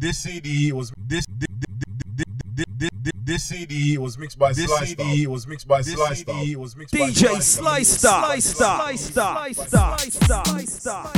This CD was this this CD was mixed by this CD was mixed by this CD was mixed by DJ Sly Star. Sly Star. Sly Star. Sly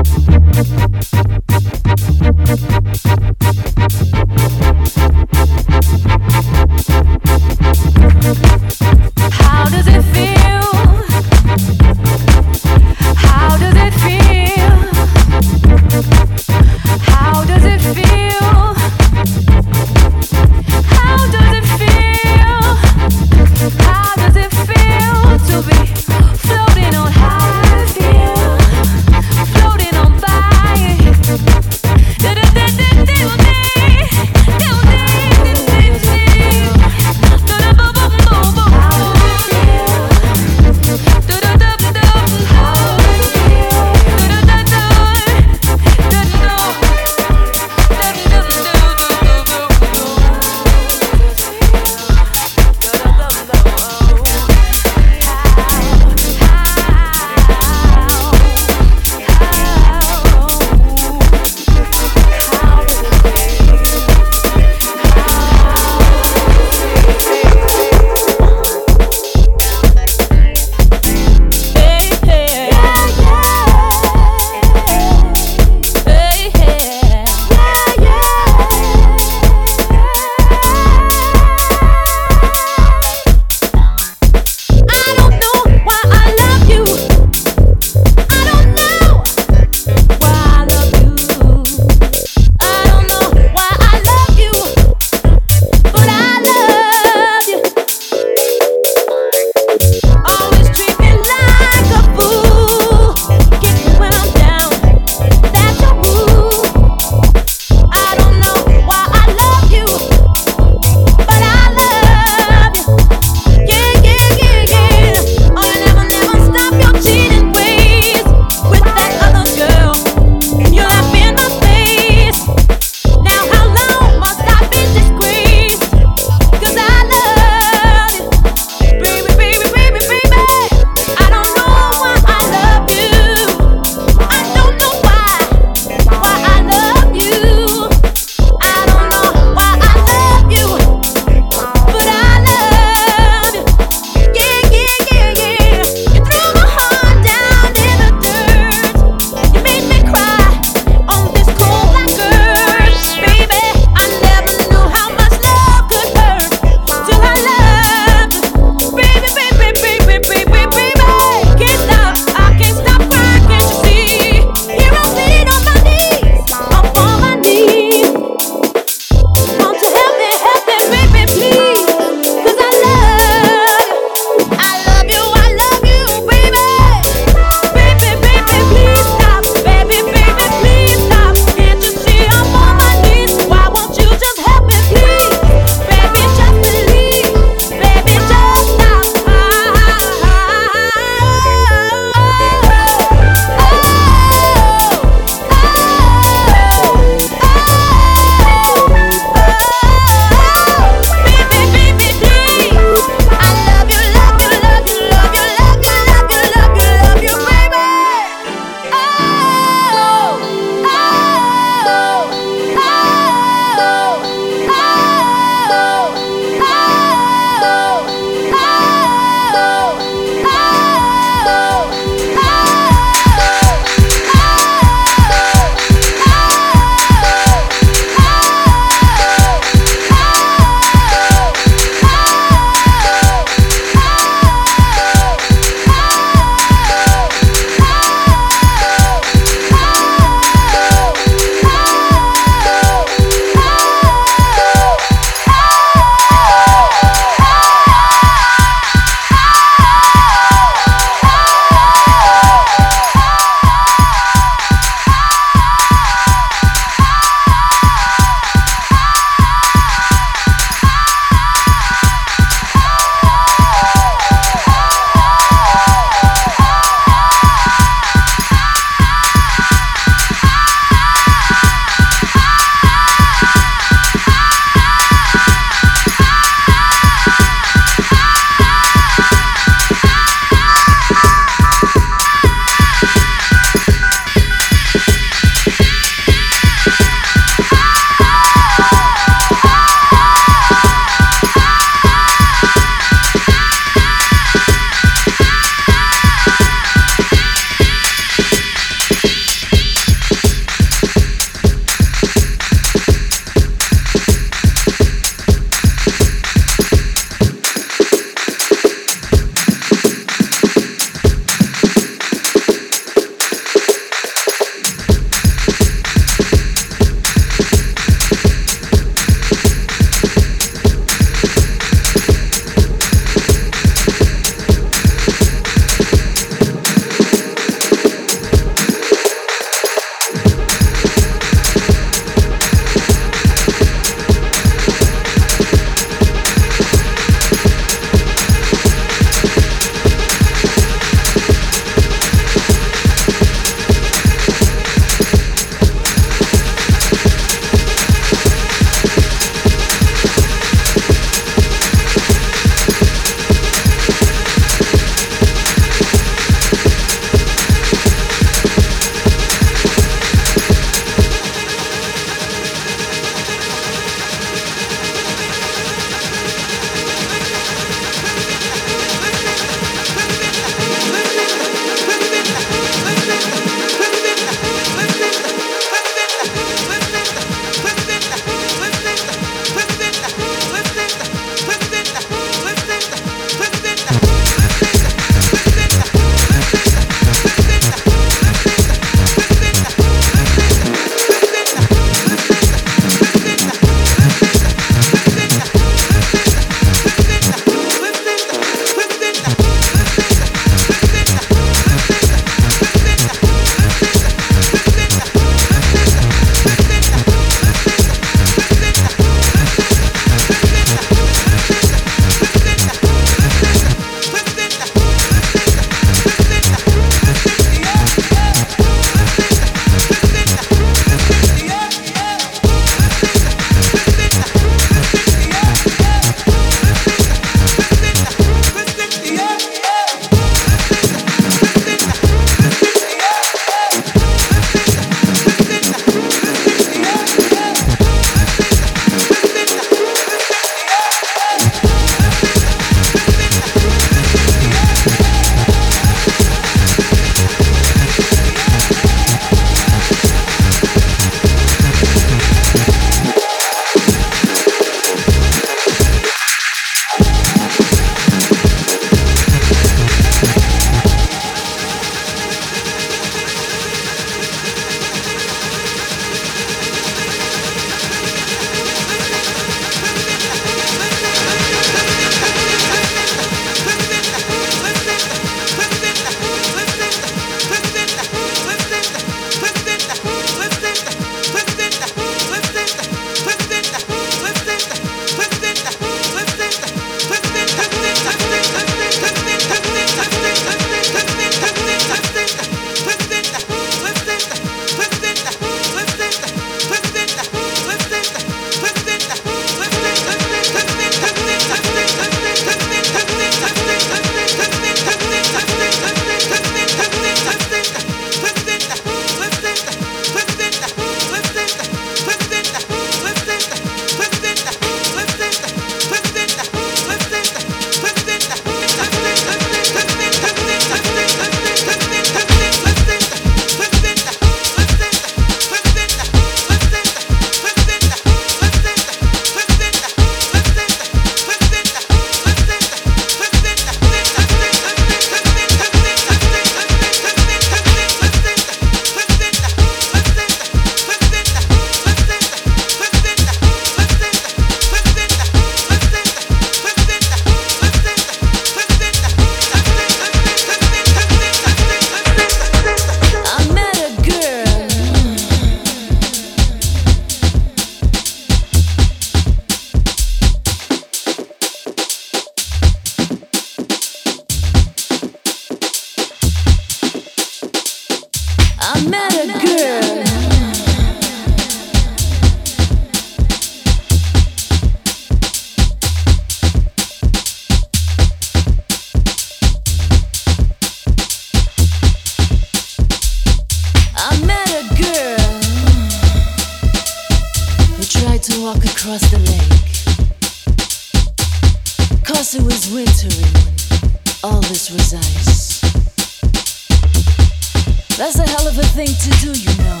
A thing to do, you know.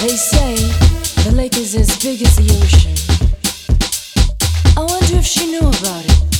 They say the lake is as big as the ocean. I wonder if she knew about it.